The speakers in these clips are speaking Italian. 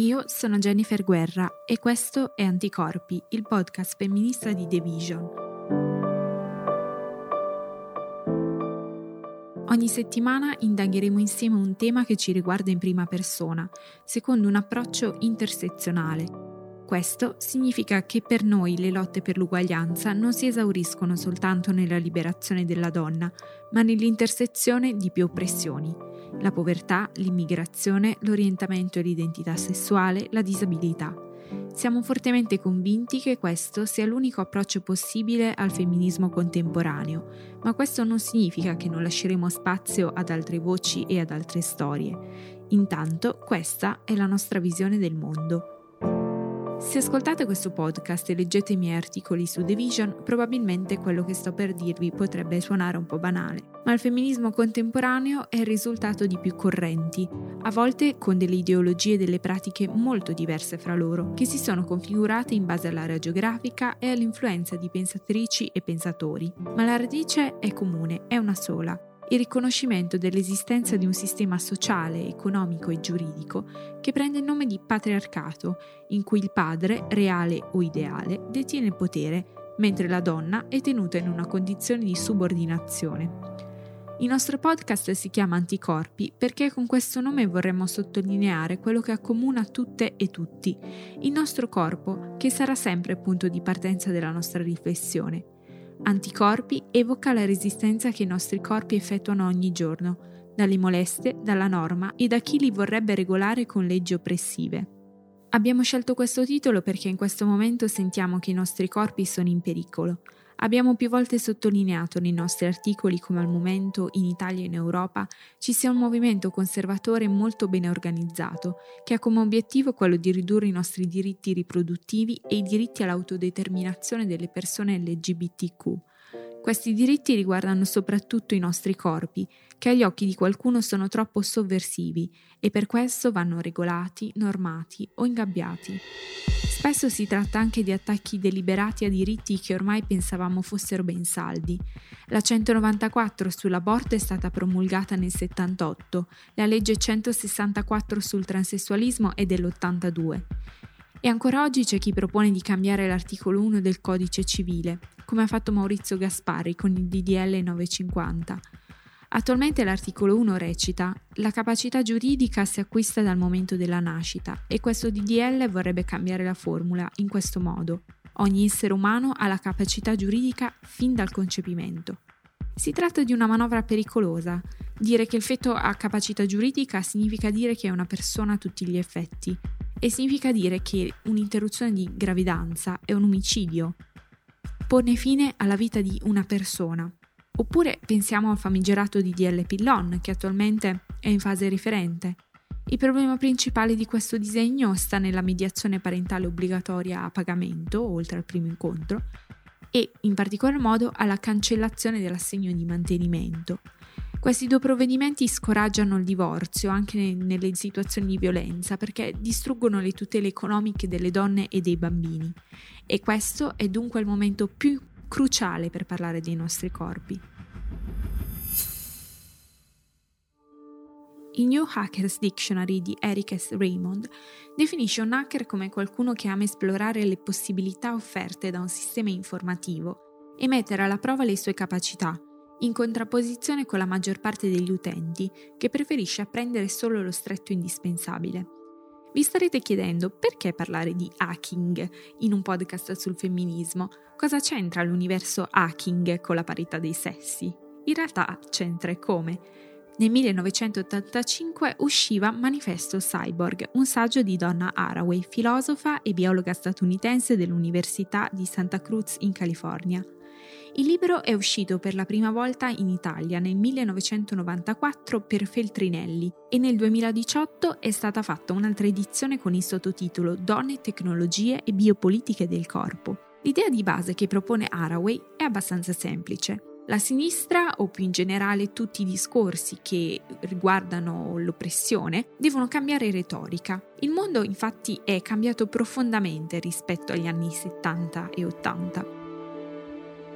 Io sono Jennifer Guerra e questo è Anticorpi, il podcast femminista di The Vision. Ogni settimana indagheremo insieme un tema che ci riguarda in prima persona, secondo un approccio intersezionale. Questo significa che per noi le lotte per l'uguaglianza non si esauriscono soltanto nella liberazione della donna, ma nell'intersezione di più oppressioni la povertà, l'immigrazione, l'orientamento e l'identità sessuale, la disabilità. Siamo fortemente convinti che questo sia l'unico approccio possibile al femminismo contemporaneo, ma questo non significa che non lasceremo spazio ad altre voci e ad altre storie. Intanto questa è la nostra visione del mondo. Se ascoltate questo podcast e leggete i miei articoli su The Vision, probabilmente quello che sto per dirvi potrebbe suonare un po' banale, ma il femminismo contemporaneo è il risultato di più correnti, a volte con delle ideologie e delle pratiche molto diverse fra loro, che si sono configurate in base all'area geografica e all'influenza di pensatrici e pensatori. Ma la radice è comune, è una sola, il riconoscimento dell'esistenza di un sistema sociale, economico e giuridico che prende il nome di patriarcato, in cui il padre, reale o ideale, detiene il potere, mentre la donna è tenuta in una condizione di subordinazione. Il nostro podcast si chiama Anticorpi perché con questo nome vorremmo sottolineare quello che accomuna tutte e tutti, il nostro corpo, che sarà sempre punto di partenza della nostra riflessione Anticorpi evoca la resistenza che i nostri corpi effettuano ogni giorno, dalle molestie, dalla norma e da chi li vorrebbe regolare con leggi oppressive. Abbiamo scelto questo titolo perché in questo momento sentiamo che i nostri corpi sono in pericolo, Abbiamo più volte sottolineato nei nostri articoli come al momento in Italia e in Europa ci sia un movimento conservatore molto ben organizzato, che ha come obiettivo quello di ridurre i nostri diritti riproduttivi e i diritti all'autodeterminazione delle persone LGBTQ. Questi diritti riguardano soprattutto i nostri corpi, che agli occhi di qualcuno sono troppo sovversivi e per questo vanno regolati, normati o ingabbiati. Spesso si tratta anche di attacchi deliberati a diritti che ormai pensavamo fossero ben saldi. La 194 sull'aborto è stata promulgata nel 78, la legge 164 sul transessualismo è dell'82. E ancora oggi c'è chi propone di cambiare l'articolo 1 del codice civile, come ha fatto Maurizio Gaspari con il DDL 950. Attualmente l'articolo 1 recita La capacità giuridica si acquista dal momento della nascita e questo DDL vorrebbe cambiare la formula in questo modo. Ogni essere umano ha la capacità giuridica fin dal concepimento. Si tratta di una manovra pericolosa. Dire che il feto ha capacità giuridica significa dire che è una persona a tutti gli effetti e significa dire che un'interruzione di gravidanza è un omicidio. Pone fine alla vita di una persona, Oppure pensiamo al famigerato DDL Pillon, che attualmente è in fase riferente. Il problema principale di questo disegno sta nella mediazione parentale obbligatoria a pagamento, oltre al primo incontro, e in particolar modo alla cancellazione dell'assegno di mantenimento. Questi due provvedimenti scoraggiano il divorzio anche nelle situazioni di violenza perché distruggono le tutele economiche delle donne e dei bambini e questo è dunque il momento più cruciale per parlare dei nostri corpi. Il New Hackers Dictionary di Eric S. Raymond definisce un hacker come qualcuno che ama esplorare le possibilità offerte da un sistema informativo e mettere alla prova le sue capacità, in contrapposizione con la maggior parte degli utenti, che preferisce apprendere solo lo stretto indispensabile. Vi starete chiedendo perché parlare di hacking in un podcast sul femminismo? Cosa c'entra l'universo hacking con la parità dei sessi? In realtà c'entra e come. Nel 1985 usciva Manifesto Cyborg, un saggio di Donna Haraway, filosofa e biologa statunitense dell'Università di Santa Cruz in California. Il libro è uscito per la prima volta in Italia nel 1994 per Feltrinelli e nel 2018 è stata fatta un'altra edizione con il sottotitolo Donne, tecnologie e biopolitiche del corpo. L'idea di base che propone Haraway è abbastanza semplice. La sinistra, o più in generale tutti i discorsi che riguardano l'oppressione, devono cambiare retorica. Il mondo infatti è cambiato profondamente rispetto agli anni 70 e 80.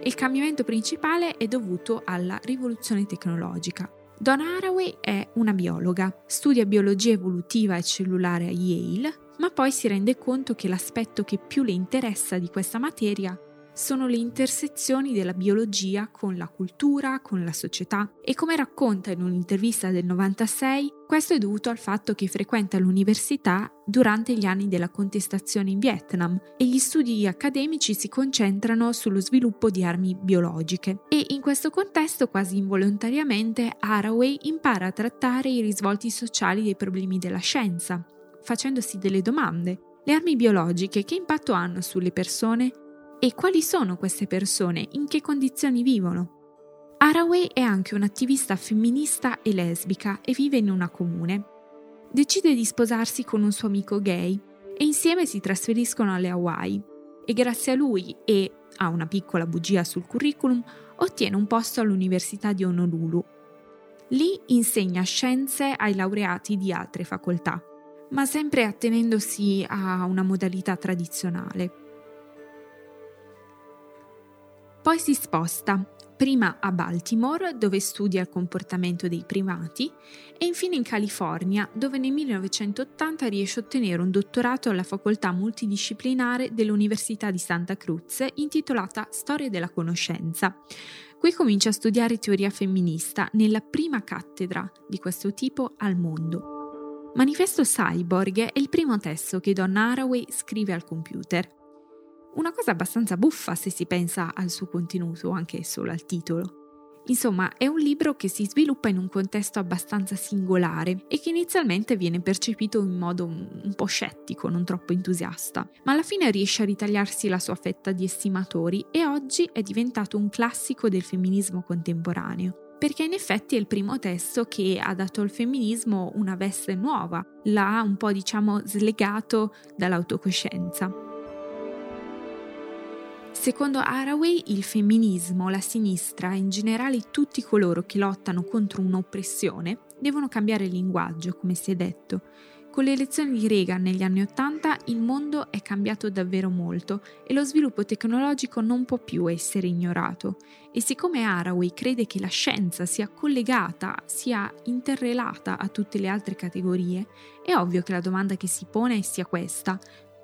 Il cambiamento principale è dovuto alla rivoluzione tecnologica. Donna Haraway è una biologa, studia biologia evolutiva e cellulare a Yale, ma poi si rende conto che l'aspetto che più le interessa di questa materia sono le intersezioni della biologia con la cultura, con la società. E come racconta in un'intervista del 96, questo è dovuto al fatto che frequenta l'università durante gli anni della contestazione in Vietnam e gli studi accademici si concentrano sullo sviluppo di armi biologiche. E in questo contesto quasi involontariamente Haraway impara a trattare i risvolti sociali dei problemi della scienza, facendosi delle domande. Le armi biologiche che impatto hanno sulle persone e quali sono queste persone? In che condizioni vivono? Haraway è anche un'attivista femminista e lesbica e vive in una comune. Decide di sposarsi con un suo amico gay e insieme si trasferiscono alle Hawaii e grazie a lui e a una piccola bugia sul curriculum ottiene un posto all'Università di Honolulu. Lì insegna scienze ai laureati di altre facoltà, ma sempre attenendosi a una modalità tradizionale. Poi si sposta, prima a Baltimore, dove studia il comportamento dei primati, e infine in California, dove nel 1980 riesce a ottenere un dottorato alla facoltà multidisciplinare dell'Università di Santa Cruz, intitolata Storia della conoscenza. Qui comincia a studiare teoria femminista nella prima cattedra di questo tipo al mondo. Manifesto Cyborg è il primo testo che Donna Haraway scrive al computer. Una cosa abbastanza buffa se si pensa al suo contenuto, anche solo al titolo. Insomma, è un libro che si sviluppa in un contesto abbastanza singolare e che inizialmente viene percepito in modo un po' scettico, non troppo entusiasta, ma alla fine riesce a ritagliarsi la sua fetta di estimatori e oggi è diventato un classico del femminismo contemporaneo perché in effetti è il primo testo che ha dato al femminismo una veste nuova, l'ha un po' diciamo slegato dall'autocoscienza. Secondo Haraway, il femminismo, la sinistra e in generale tutti coloro che lottano contro un'oppressione devono cambiare linguaggio, come si è detto. Con le elezioni di Reagan negli anni Ottanta il mondo è cambiato davvero molto e lo sviluppo tecnologico non può più essere ignorato. E siccome Haraway crede che la scienza sia collegata, sia interrelata a tutte le altre categorie, è ovvio che la domanda che si pone sia questa,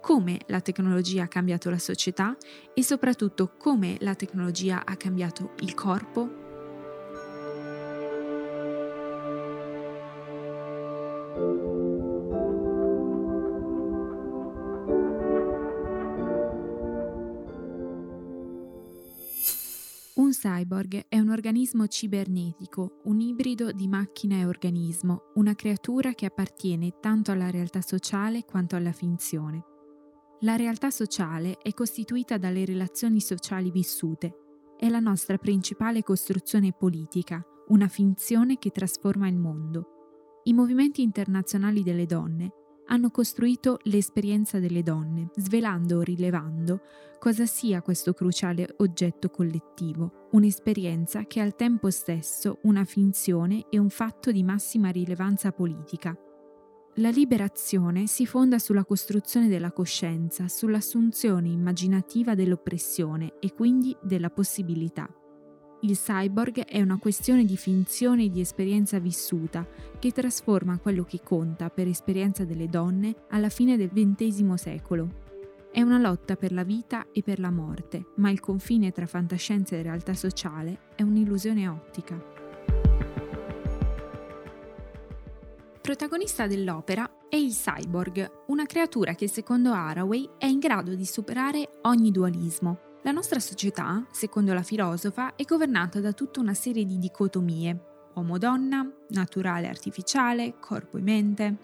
come la tecnologia ha cambiato la società e soprattutto come la tecnologia ha cambiato il corpo. Un cyborg è un organismo cibernetico, un ibrido di macchina e organismo, una creatura che appartiene tanto alla realtà sociale quanto alla finzione. La realtà sociale è costituita dalle relazioni sociali vissute. È la nostra principale costruzione politica, una finzione che trasforma il mondo. I movimenti internazionali delle donne hanno costruito l'esperienza delle donne, svelando o rilevando cosa sia questo cruciale oggetto collettivo, un'esperienza che è al tempo stesso una finzione e un fatto di massima rilevanza politica, la liberazione si fonda sulla costruzione della coscienza, sull'assunzione immaginativa dell'oppressione e quindi della possibilità. Il cyborg è una questione di finzione e di esperienza vissuta che trasforma quello che conta per esperienza delle donne alla fine del XX secolo. È una lotta per la vita e per la morte, ma il confine tra fantascienza e realtà sociale è un'illusione ottica. Protagonista dell'opera è il cyborg, una creatura che secondo Haraway è in grado di superare ogni dualismo. La nostra società, secondo la filosofa, è governata da tutta una serie di dicotomie, uomo-donna, naturale-artificiale, corpo e mente.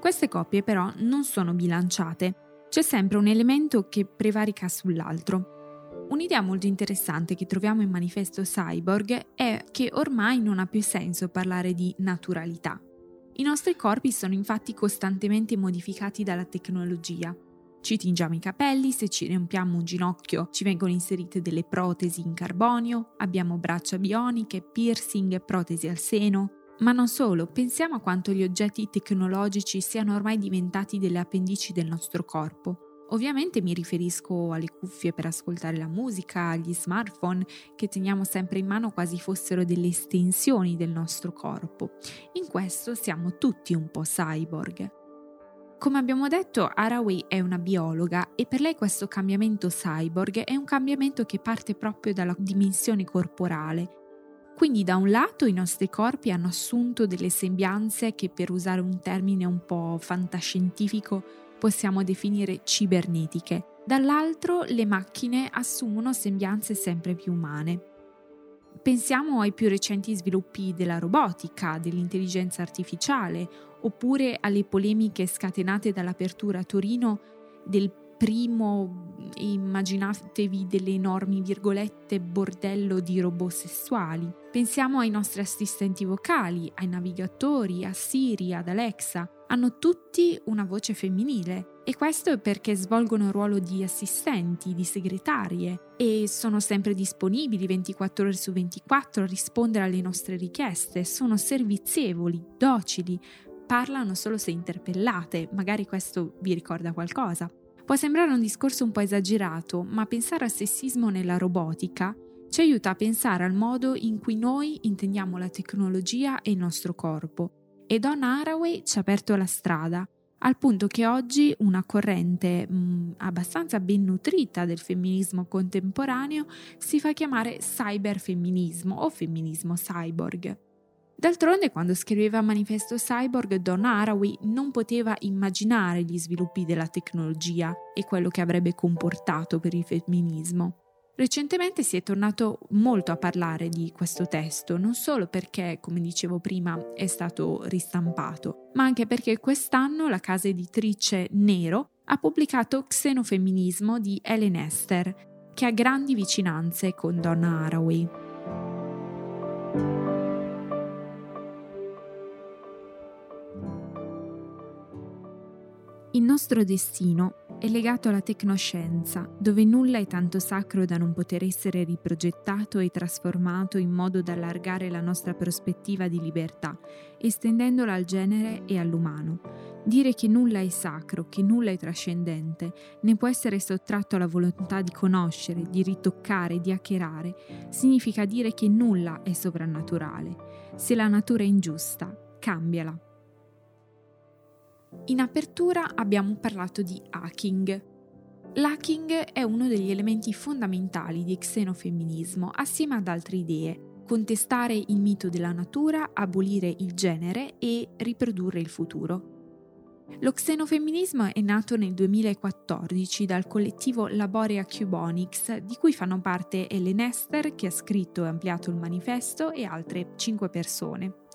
Queste coppie però non sono bilanciate, c'è sempre un elemento che prevarica sull'altro. Un'idea molto interessante che troviamo in Manifesto Cyborg è che ormai non ha più senso parlare di naturalità, i nostri corpi sono infatti costantemente modificati dalla tecnologia. Ci tingiamo i capelli, se ci riempiamo un ginocchio ci vengono inserite delle protesi in carbonio, abbiamo braccia bioniche, piercing, protesi al seno. Ma non solo, pensiamo a quanto gli oggetti tecnologici siano ormai diventati delle appendici del nostro corpo. Ovviamente mi riferisco alle cuffie per ascoltare la musica, agli smartphone che teniamo sempre in mano quasi fossero delle estensioni del nostro corpo. In questo siamo tutti un po' cyborg. Come abbiamo detto, Haraway è una biologa e per lei questo cambiamento cyborg è un cambiamento che parte proprio dalla dimensione corporale. Quindi da un lato i nostri corpi hanno assunto delle sembianze che per usare un termine un po' fantascientifico possiamo definire cibernetiche, dall'altro le macchine assumono sembianze sempre più umane. Pensiamo ai più recenti sviluppi della robotica, dell'intelligenza artificiale, oppure alle polemiche scatenate dall'apertura a Torino del primo, immaginatevi delle enormi virgolette, bordello di robot sessuali. Pensiamo ai nostri assistenti vocali, ai navigatori, a Siri, ad Alexa. Hanno tutti una voce femminile e questo è perché svolgono il ruolo di assistenti, di segretarie e sono sempre disponibili 24 ore su 24 a rispondere alle nostre richieste, sono servizievoli, docili, parlano solo se interpellate, magari questo vi ricorda qualcosa. Può sembrare un discorso un po' esagerato, ma pensare al sessismo nella robotica ci aiuta a pensare al modo in cui noi intendiamo la tecnologia e il nostro corpo. E Donna Haraway ci ha aperto la strada, al punto che oggi una corrente mh, mm, abbastanza ben nutrita del femminismo contemporaneo si fa chiamare cyberfemminismo o femminismo cyborg. D'altronde, quando scriveva Manifesto Cyborg, Donna Haraway non poteva immaginare gli sviluppi della tecnologia e quello che avrebbe comportato per il femminismo. Recentemente si è tornato molto a parlare di questo testo, non solo perché, come dicevo prima, è stato ristampato, ma anche perché quest'anno la casa editrice Nero ha pubblicato Xenofemminismo di Ellen Esther, che ha grandi vicinanze con Donna Haraway. Il nostro destino è legato alla tecnoscienza, dove nulla è tanto sacro da non poter essere riprogettato e trasformato in modo da allargare la nostra prospettiva di libertà, estendendola al genere e all'umano. Dire che nulla è sacro, che nulla è trascendente, ne può essere sottratto alla volontà di conoscere, di ritoccare, di hackerare, significa dire che nulla è sovrannaturale. Se la natura è ingiusta, cambiala. In apertura abbiamo parlato di hacking. L'hacking è uno degli elementi fondamentali di xenofemminismo assieme ad altre idee, contestare il mito della natura, abolire il genere e riprodurre il futuro. Lo xenofemminismo è nato nel 2014 dal collettivo Laboria Cubonics, di cui fanno parte Ellen Esther, che ha scritto e ampliato il manifesto, e altre 5 persone.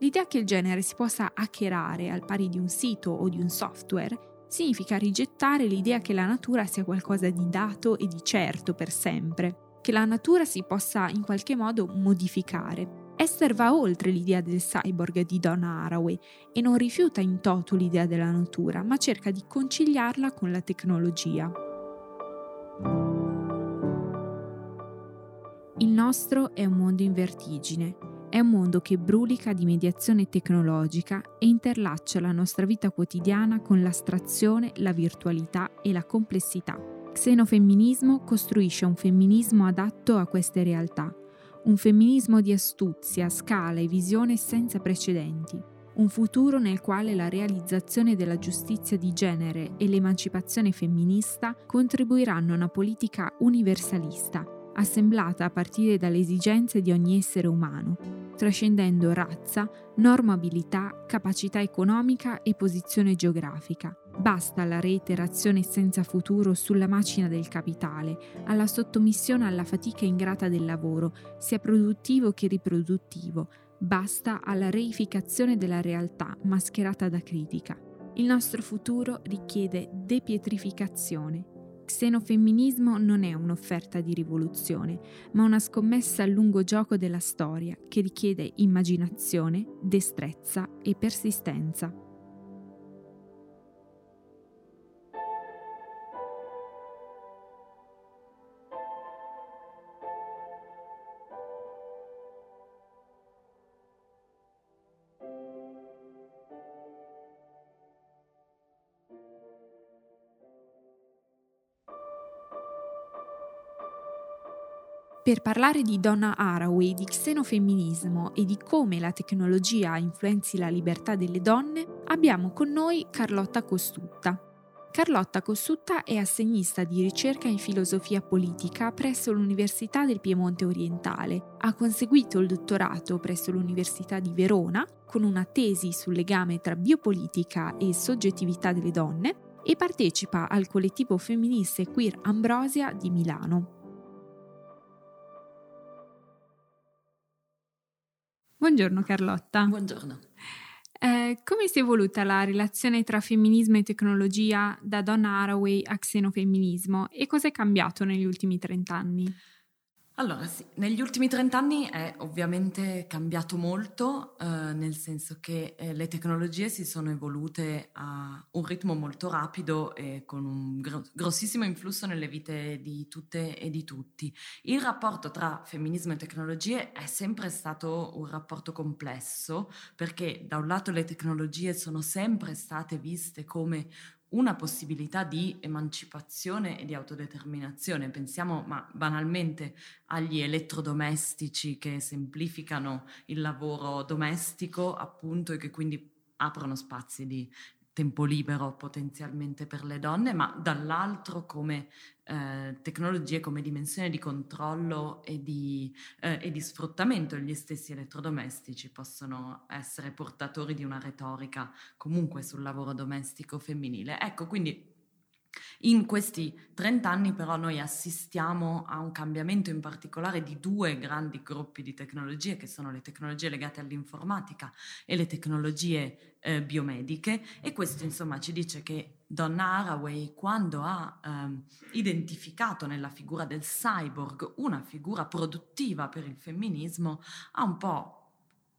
L'idea che il genere si possa hackerare al pari di un sito o di un software significa rigettare l'idea che la natura sia qualcosa di dato e di certo per sempre, che la natura si possa in qualche modo modificare. Esther va oltre l'idea del cyborg di Donna Haraway e non rifiuta in toto l'idea della natura, ma cerca di conciliarla con la tecnologia. Il nostro è un mondo in vertigine, è un mondo che brulica di mediazione tecnologica e interlaccia la nostra vita quotidiana con l'astrazione, la virtualità e la complessità. Xenofemminismo costruisce un femminismo adatto a queste realtà, un femminismo di astuzia, scala e visione senza precedenti, un futuro nel quale la realizzazione della giustizia di genere e l'emancipazione femminista contribuiranno a una politica universalista assemblata a partire dalle esigenze di ogni essere umano, trascendendo razza, normabilità, capacità economica e posizione geografica. Basta la reiterazione senza futuro sulla macina del capitale, alla sottomissione alla fatica ingrata del lavoro, sia produttivo che riproduttivo. Basta alla reificazione della realtà mascherata da critica. Il nostro futuro richiede depietrificazione, xenofemminismo non è un'offerta di rivoluzione, ma una scommessa a lungo gioco della storia che richiede immaginazione, destrezza e persistenza. Per parlare di Donna Haraway, di xenofemminismo e di come la tecnologia influenzi la libertà delle donne, abbiamo con noi Carlotta Costutta. Carlotta Cossutta è assegnista di ricerca in filosofia politica presso l'Università del Piemonte Orientale. Ha conseguito il dottorato presso l'Università di Verona con una tesi sul legame tra biopolitica e soggettività delle donne e partecipa al collettivo femminista queer Ambrosia di Milano. Buongiorno Carlotta. Buongiorno. Eh, come si è evoluta la relazione tra femminismo e tecnologia da Donna Haraway a xenofemminismo e cosa è cambiato negli ultimi trent'anni? Allora sì, negli ultimi trent'anni è ovviamente cambiato molto, eh, nel senso che eh, le tecnologie si sono evolute a un ritmo molto rapido e con un gro- grossissimo influsso nelle vite di tutte e di tutti. Il rapporto tra femminismo e tecnologie è sempre stato un rapporto complesso, perché da un lato le tecnologie sono sempre state viste come una possibilità di emancipazione e di autodeterminazione. Pensiamo ma banalmente agli elettrodomestici che semplificano il lavoro domestico, appunto, e che quindi aprono spazi di tempo libero potenzialmente per le donne, ma dall'altro come eh, tecnologie, come dimensione di controllo e di, eh, e di sfruttamento. Gli stessi elettrodomestici possono essere portatori di una retorica comunque sul lavoro domestico femminile. Ecco, quindi in questi 30 anni però noi assistiamo a un cambiamento in particolare di due grandi gruppi di tecnologie che sono le tecnologie legate all'informatica e le tecnologie eh, biomediche. E questo insomma ci dice che Donna Haraway quando ha ehm, identificato nella figura del cyborg una figura produttiva per il femminismo ha un po'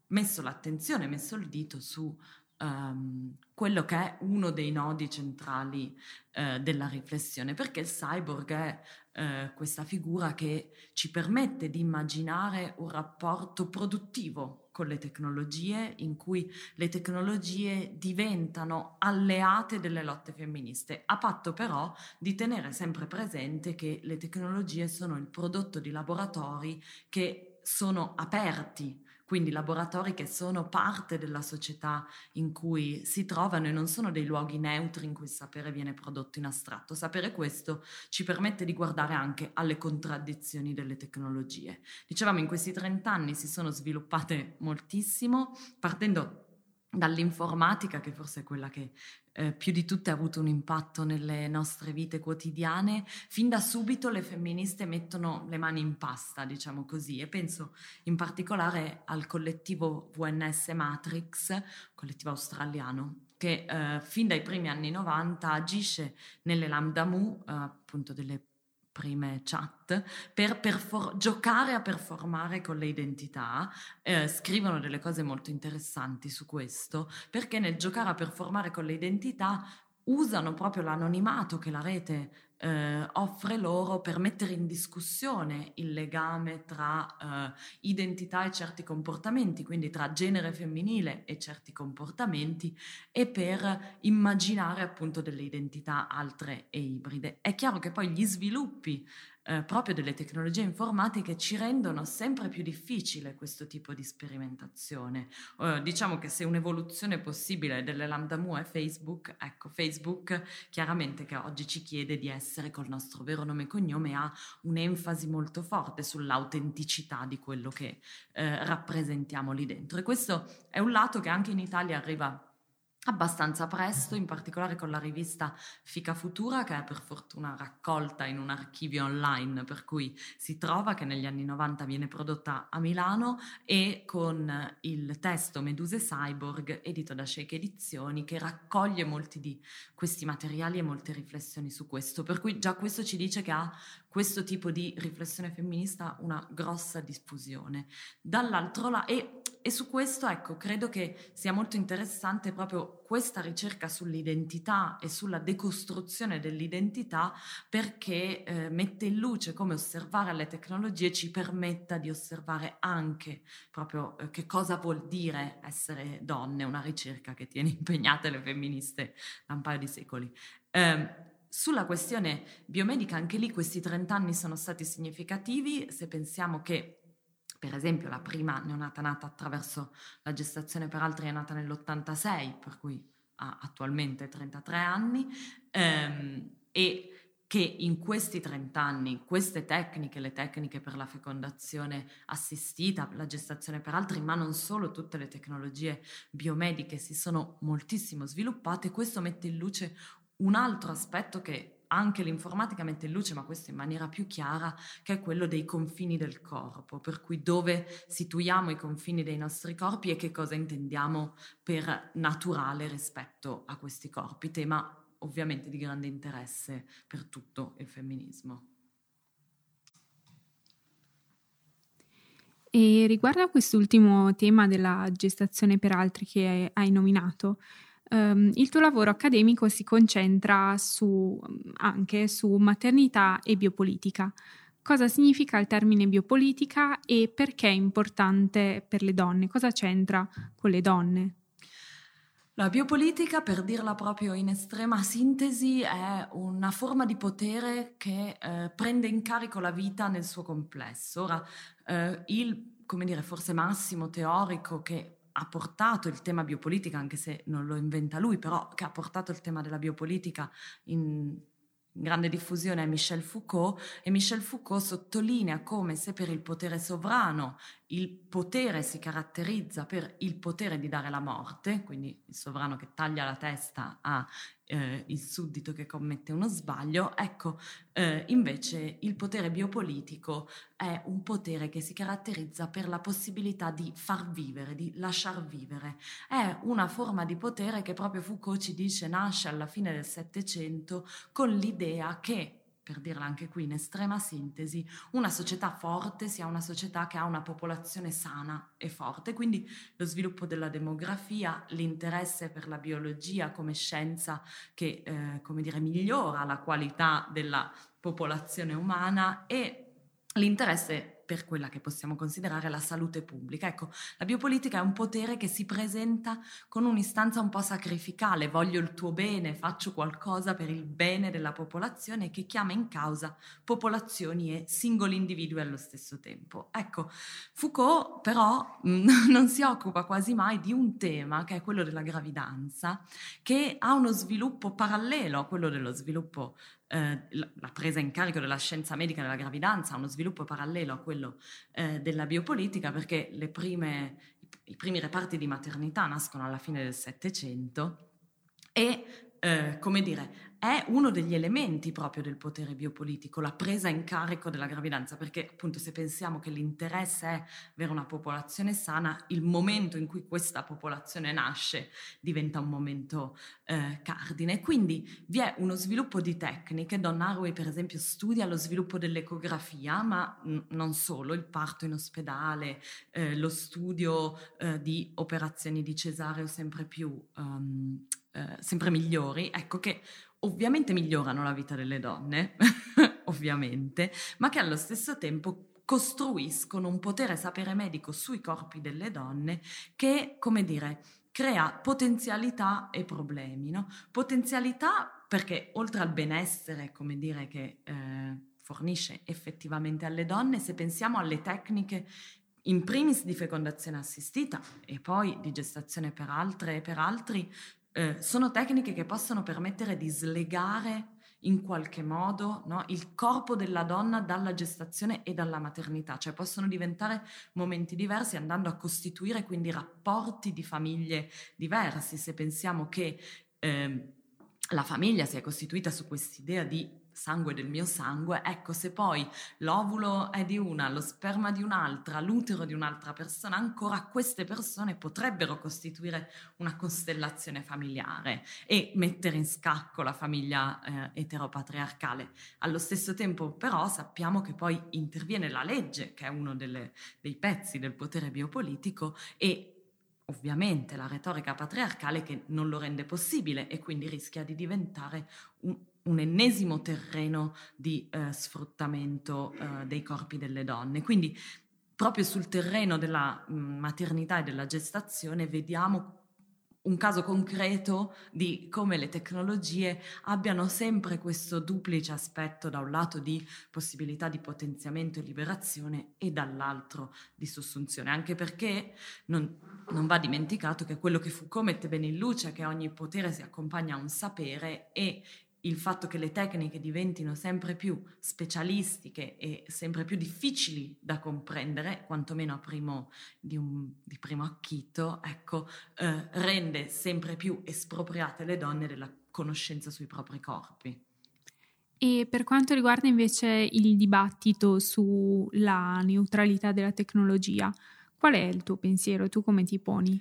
messo l'attenzione, messo il dito su um, quello che è uno dei nodi centrali uh, della riflessione, perché il cyborg è uh, questa figura che ci permette di immaginare un rapporto produttivo con le tecnologie, in cui le tecnologie diventano alleate delle lotte femministe, a patto però di tenere sempre presente che le tecnologie sono il prodotto di laboratori che sono aperti quindi laboratori che sono parte della società in cui si trovano e non sono dei luoghi neutri in cui il sapere viene prodotto in astratto. Sapere questo ci permette di guardare anche alle contraddizioni delle tecnologie. Dicevamo, in questi 30 anni si sono sviluppate moltissimo, partendo dall'informatica, che forse è quella che eh, più di tutte ha avuto un impatto nelle nostre vite quotidiane, fin da subito le femministe mettono le mani in pasta, diciamo così, e penso in particolare al collettivo VNS Matrix, collettivo australiano, che eh, fin dai primi anni 90 agisce nelle Lambda Mu, eh, appunto delle prime chat per perfor- giocare a performare con le identità, eh, scrivono delle cose molto interessanti su questo, perché nel giocare a performare con le identità usano proprio l'anonimato che la rete eh, offre loro per mettere in discussione il legame tra eh, identità e certi comportamenti, quindi tra genere femminile e certi comportamenti e per immaginare appunto delle identità altre e ibride. È chiaro che poi gli sviluppi eh, proprio delle tecnologie informatiche ci rendono sempre più difficile questo tipo di sperimentazione. Eh, diciamo che se un'evoluzione possibile delle lambda mu è Facebook, ecco, Facebook chiaramente che oggi ci chiede di essere col nostro vero nome e cognome ha un'enfasi molto forte sull'autenticità di quello che eh, rappresentiamo lì dentro. E questo è un lato che anche in Italia arriva abbastanza presto, in particolare con la rivista Fica Futura, che è per fortuna raccolta in un archivio online, per cui si trova che negli anni 90 viene prodotta a Milano, e con il testo Meduse Cyborg, edito da Shake Edizioni, che raccoglie molti di questi materiali e molte riflessioni su questo. Per cui già questo ci dice che ha questo tipo di riflessione femminista una grossa diffusione. Dall'altro lato, e, e su questo, ecco, credo che sia molto interessante proprio questa ricerca sull'identità e sulla decostruzione dell'identità perché eh, mette in luce come osservare le tecnologie ci permetta di osservare anche proprio eh, che cosa vuol dire essere donne, una ricerca che tiene impegnate le femministe da un paio di secoli. Eh, sulla questione biomedica, anche lì questi 30 anni sono stati significativi, se pensiamo che per esempio la prima neonata nata attraverso la gestazione per altri è nata nell'86, per cui ha attualmente 33 anni ehm, e che in questi 30 anni queste tecniche, le tecniche per la fecondazione assistita, la gestazione per altri, ma non solo, tutte le tecnologie biomediche si sono moltissimo sviluppate, questo mette in luce un altro aspetto che anche l'informatica mette in luce, ma questo in maniera più chiara, che è quello dei confini del corpo, per cui dove situiamo i confini dei nostri corpi e che cosa intendiamo per naturale rispetto a questi corpi, tema ovviamente di grande interesse per tutto il femminismo. E riguardo a quest'ultimo tema della gestazione per altri che hai nominato, um, il tuo lavoro accademico si concentra su, anche su maternità e biopolitica. Cosa significa il termine biopolitica e perché è importante per le donne? Cosa c'entra con le donne? La biopolitica, per dirla proprio in estrema sintesi, è una forma di potere che eh, prende in carico la vita nel suo complesso. Ora, eh, il, come dire, forse massimo teorico che ha portato il tema biopolitica, anche se non lo inventa lui, però che ha portato il tema della biopolitica in grande diffusione è Michel Foucault e Michel Foucault sottolinea come se per il potere sovrano il potere si caratterizza per il potere di dare la morte, quindi il sovrano che taglia la testa a eh, il suddito che commette uno sbaglio, ecco, eh, invece il potere biopolitico è un potere che si caratterizza per la possibilità di far vivere, di lasciar vivere. È una forma di potere che proprio Foucault ci dice nasce alla fine del Settecento con l'idea che per dirla anche qui in estrema sintesi, una società forte sia una società che ha una popolazione sana e forte, quindi lo sviluppo della demografia, l'interesse per la biologia come scienza che, eh, come dire, migliora la qualità della popolazione umana e l'interesse per quella che possiamo considerare la salute pubblica. Ecco, la biopolitica è un potere che si presenta con un'istanza un po' sacrificale, voglio il tuo bene, faccio qualcosa per il bene della popolazione che chiama in causa popolazioni e singoli individui allo stesso tempo. Ecco, Foucault però non si occupa quasi mai di un tema che è quello della gravidanza, che ha uno sviluppo parallelo a quello dello sviluppo eh, la presa in carico della scienza medica della gravidanza, uno sviluppo parallelo a quello eh, della biopolitica, perché prime, i primi reparti di maternità nascono alla fine del Settecento e, eh, come dire, è uno degli elementi proprio del potere biopolitico, la presa in carico della gravidanza, perché appunto se pensiamo che l'interesse è avere una popolazione sana, il momento in cui questa popolazione nasce diventa un momento eh, cardine. Quindi vi è uno sviluppo di tecniche, Donna Haraway per esempio studia lo sviluppo dell'ecografia, ma n- non solo, il parto in ospedale, eh, lo studio eh, di operazioni di cesareo sempre più... Um, sempre migliori, ecco che ovviamente migliorano la vita delle donne, ovviamente, ma che allo stesso tempo costruiscono un potere sapere medico sui corpi delle donne che, come dire, crea potenzialità e problemi. No? Potenzialità perché oltre al benessere, come dire, che eh, fornisce effettivamente alle donne, se pensiamo alle tecniche in primis di fecondazione assistita e poi di gestazione per altre e per altri, eh, sono tecniche che possono permettere di slegare in qualche modo no, il corpo della donna dalla gestazione e dalla maternità, cioè possono diventare momenti diversi andando a costituire quindi rapporti di famiglie diversi. Se pensiamo che eh, la famiglia si è costituita su quest'idea di sangue del mio sangue, ecco se poi l'ovulo è di una, lo sperma di un'altra, l'utero di un'altra persona, ancora queste persone potrebbero costituire una costellazione familiare e mettere in scacco la famiglia eh, eteropatriarcale. Allo stesso tempo però sappiamo che poi interviene la legge, che è uno delle, dei pezzi del potere biopolitico e ovviamente la retorica patriarcale che non lo rende possibile e quindi rischia di diventare un, un ennesimo terreno di eh, sfruttamento eh, dei corpi delle donne. Quindi proprio sul terreno della mh, maternità e della gestazione vediamo un caso concreto di come le tecnologie abbiano sempre questo duplice aspetto, da un lato di possibilità di potenziamento e liberazione e dall'altro di sussunzione, anche perché non, non va dimenticato che quello che Foucault mette bene in luce è che ogni potere si accompagna a un sapere e il fatto che le tecniche diventino sempre più specialistiche e sempre più difficili da comprendere, quantomeno a primo, di, un, di primo acchito, ecco, eh, rende sempre più espropriate le donne della conoscenza sui propri corpi. E per quanto riguarda invece il dibattito sulla neutralità della tecnologia, qual è il tuo pensiero? Tu come ti poni?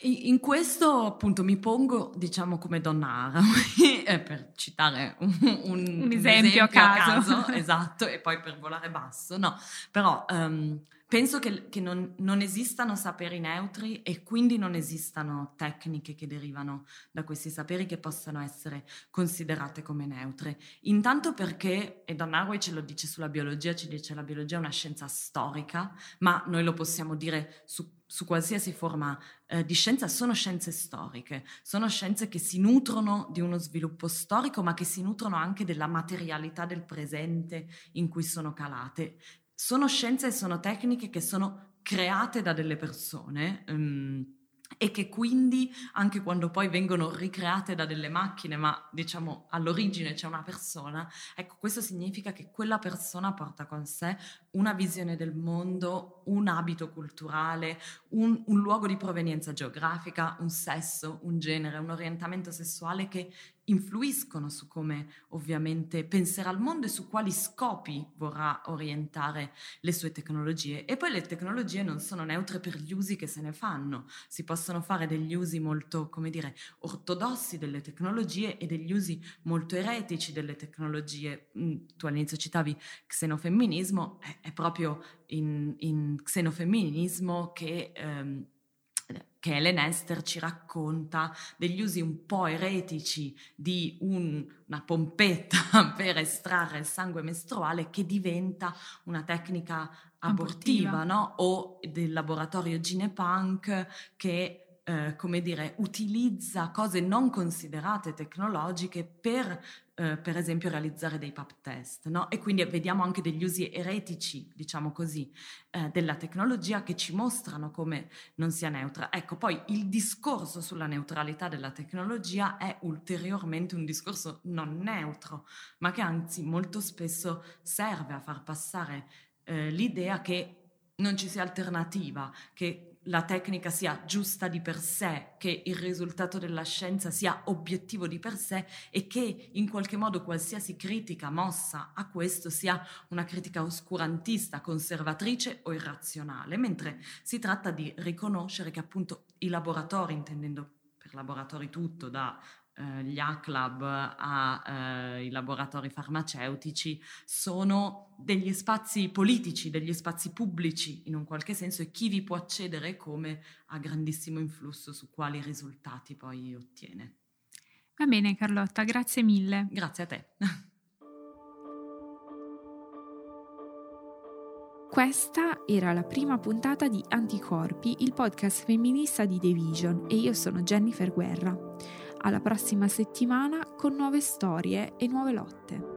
In questo appunto mi pongo, diciamo, come donna ara, eh, per citare un, un, un esempio, esempio, a caso. a caso. esatto, e poi per volare basso, no, però um, penso che, che non, non, esistano saperi neutri e quindi non esistano tecniche che derivano da questi saperi che possano essere considerate come neutre. Intanto perché, e Don Haraway ce lo dice sulla biologia, ci dice che la biologia è una scienza storica, ma noi lo possiamo dire su su qualsiasi forma eh, di scienza sono scienze storiche, sono scienze che si nutrono di uno sviluppo storico, ma che si nutrono anche della materialità del presente in cui sono calate. Sono scienze e sono tecniche che sono create da delle persone. Um, e che quindi anche quando poi vengono ricreate da delle macchine, ma diciamo all'origine c'è una persona, ecco questo significa che quella persona porta con sé una visione del mondo, un abito culturale, un, un luogo di provenienza geografica, un sesso, un genere, un orientamento sessuale che influiscono su come ovviamente penserà al mondo e su quali scopi vorrà orientare le sue tecnologie. E poi le tecnologie non sono neutre per gli usi che se ne fanno, si possono fare degli usi molto, come dire, ortodossi delle tecnologie e degli usi molto eretici delle tecnologie. Mm, tu all'inizio citavi xenofemminismo, è, proprio in, in, xenofemminismo che... Ehm, che Helen Esther ci racconta degli usi un po' eretici di un, una pompetta per estrarre il sangue mestruale che diventa una tecnica abortiva, abortiva. No? o del laboratorio Ginepunk che eh, come dire, utilizza cose non considerate tecnologiche per, eh, per esempio, realizzare dei pap test. No? E quindi vediamo anche degli usi eretici, diciamo così, eh, della tecnologia che ci mostrano come non sia neutra. Ecco, poi il discorso sulla neutralità della tecnologia è ulteriormente un discorso non neutro, ma che anzi molto spesso serve a far passare eh, l'idea che non ci sia alternativa, che la tecnica sia giusta di per sé, che il risultato della scienza sia obiettivo di per sé e che in qualche modo qualsiasi critica mossa a questo sia una critica oscurantista, conservatrice o irrazionale, mentre si tratta di riconoscere che appunto i laboratori, intendendo per laboratori tutto, da eh, gli A-Club ai eh, laboratori farmaceutici sono degli spazi politici, degli spazi pubblici in un qualche senso e chi vi può accedere come ha grandissimo influsso su quali risultati poi ottiene. Va bene Carlotta, grazie mille. Grazie a te. Questa era la prima puntata di Anticorpi, il podcast femminista di The Vision e io sono Jennifer Guerra. Alla prossima settimana con nuove storie e nuove lotte.